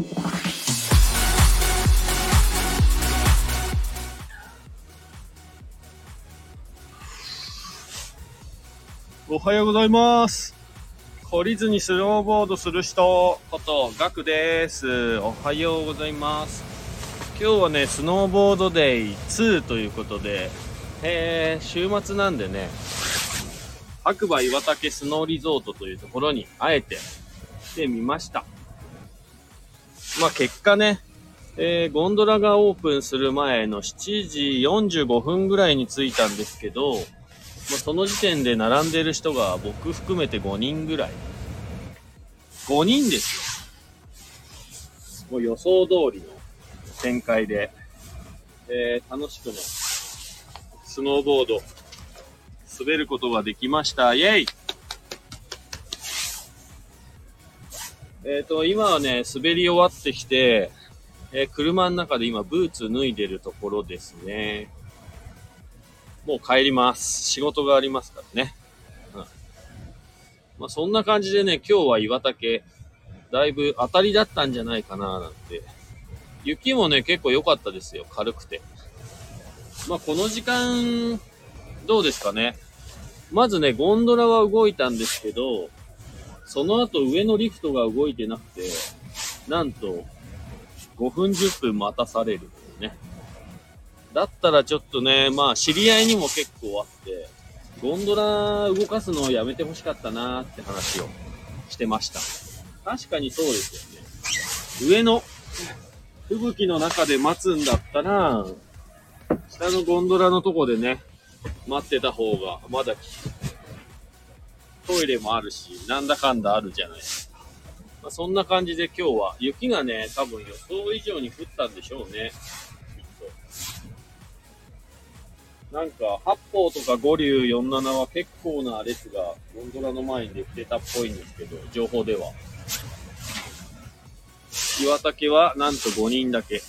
おはようございます。懲りずにスノーボードする人ことガクです。おはようございます。今日はね、スノーボードデイ2ということで、えー、週末なんでね、白馬岩岳スノーリゾートというところにあえて来てみました。まあ結果ね、えー、ゴンドラがオープンする前の7時45分ぐらいに着いたんですけど、まあ、その時点で並んでる人が僕含めて5人ぐらい。5人ですよ。もう予想通りの展開で、えー、楽しくね、スノーボード、滑ることができました。イェイえっ、と、今はね、滑り終わってきて、えー車の中で今ブーツ脱いでるところですね。もう帰ります。仕事がありますからね。うん。まあそんな感じでね、今日は岩岳、だいぶ当たりだったんじゃないかななんて。雪もね、結構良かったですよ。軽くて。まあこの時間、どうですかね。まずね、ゴンドラは動いたんですけど、その後上のリフトが動いてなくて、なんと、5分10分待たされるっていうね。だったらちょっとね、まあ知り合いにも結構あって、ゴンドラ動かすのをやめてほしかったなーって話をしてました。確かにそうですよね。上の吹雪の中で待つんだったら、下のゴンドラのとこでね、待ってた方が、まだトイレもあるし、なんだかんだあるじゃない。まあ、そんな感じで今日は、雪がね、多分予想以上に降ったんでしょうね。きっと。なんか、八方とか五竜47は結構な列がゴンドラの前にできてたっぽいんですけど、情報では。岩岳はなんと5人だけ。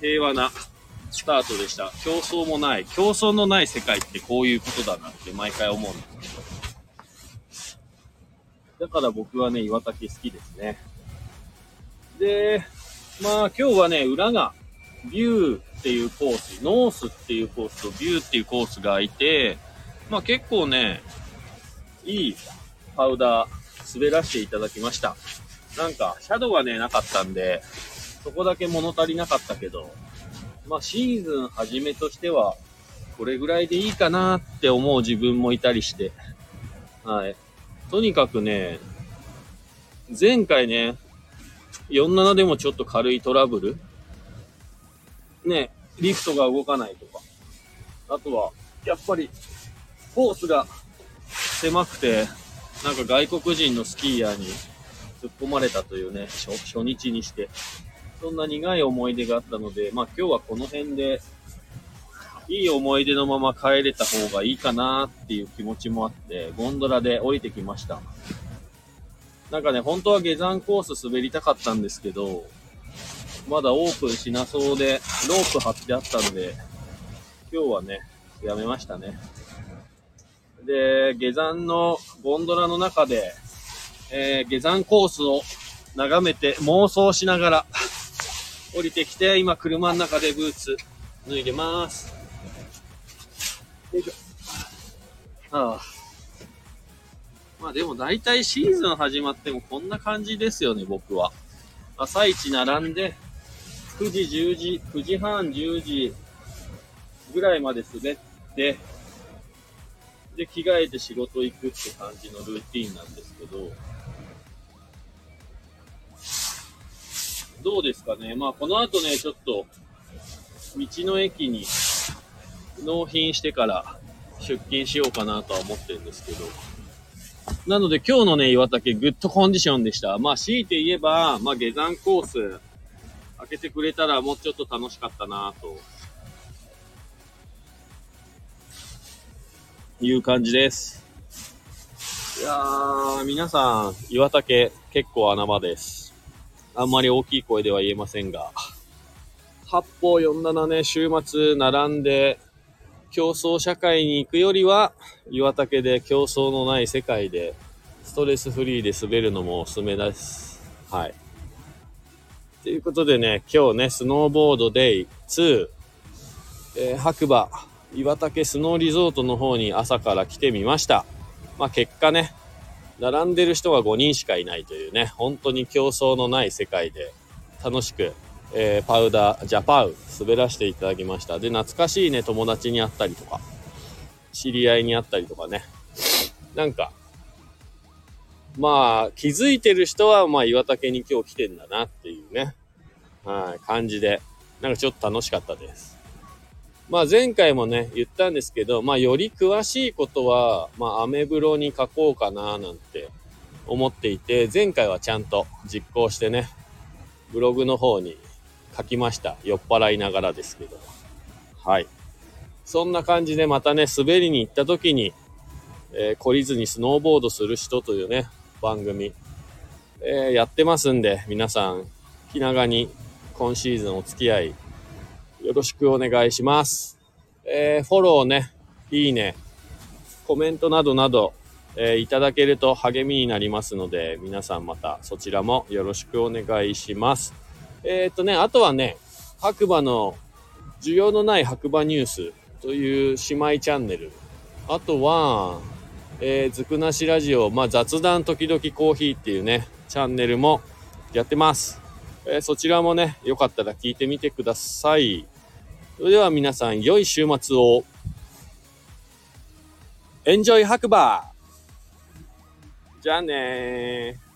平和なスタートでした。競争もない。競争のない世界ってこういうことだなって毎回思うんです。だから僕はね、岩岳好きですね。で、まあ今日はね、裏がビューっていうコース、ノースっていうコースとビューっていうコースがいて、まあ結構ね、いいパウダー滑らせていただきました。なんか、シャドウがね、なかったんで、そこだけ物足りなかったけど、まあシーズン初めとしては、これぐらいでいいかなって思う自分もいたりして、はい。とにかくね、前回ね、47でもちょっと軽いトラブルね、リフトが動かないとか。あとは、やっぱり、コースが狭くて、なんか外国人のスキーヤーに突っ込まれたというね、初初日にして。そんな苦い思い出があったので、まあ今日はこの辺で、いい思い出のまま帰れた方がいいかなっていう気持ちもあって、ゴンドラで降りてきました。なんかね、本当は下山コース滑りたかったんですけど、まだオープンしなそうで、ロープ張ってあったんで、今日はね、やめましたね。で、下山のゴンドラの中で、えー下山コースを眺めて妄想しながら降りてきて、今車の中でブーツ脱いでます。ああ。まあでも大体シーズン始まってもこんな感じですよね、僕は。朝一並んで、9時、10時、9時半、10時ぐらいまで滑って、で、着替えて仕事行くって感じのルーティンなんですけど、どうですかね。まあこの後ね、ちょっと、道の駅に納品してから出勤しようかなとは思ってるんですけど、なので今日のね、岩岳グッドコンディションでした。まあ強いて言えば、まあ下山コース開けてくれたらもうちょっと楽しかったなと。いう感じです。いやー、皆さん、岩岳結構穴場です。あんまり大きい声では言えませんが、八方47ね、週末並んで競争社会に行くよりは、岩岳で競争のない世界で、ストレスフリーで滑るのもおすすめです。はい。ということでね、今日ね、スノーボードデイ2、えー、白馬、岩竹スノーリゾートの方に朝から来てみました。まあ結果ね、並んでる人が5人しかいないというね、本当に競争のない世界で楽しく、えー、パウダー、ジャパウ、滑らせていただきました。で、懐かしいね、友達に会ったりとか、知り合いに会ったりとかね。なんか、まあ、気づいてる人は、まあ、岩竹に今日来てんだなっていうね、はい、感じで、なんかちょっと楽しかったです。まあ、前回もね、言ったんですけど、まあ、より詳しいことは、まあ、アメブロに書こうかな、なんて思っていて、前回はちゃんと実行してね、ブログの方に書きました。酔っ払いながらですけど。はい。そんな感じでまたね、滑りに行った時に、えー、懲りずにスノーボードする人というね、番組、えー、やってますんで、皆さん、気長に今シーズンお付き合いよろしくお願いします。えー、フォローね、いいね、コメントなどなど、えー、いただけると励みになりますので、皆さんまたそちらもよろしくお願いします。えー、っとね、あとはね、白馬の需要のない白馬ニュースという姉妹チャンネル。あとは、えー、ずくなしラジオ、まあ、雑談時々コーヒーっていうね、チャンネルもやってます。えー、そちらもね、よかったら聞いてみてください。それでは皆さん、良い週末を。エンジョイ白馬じゃあねー。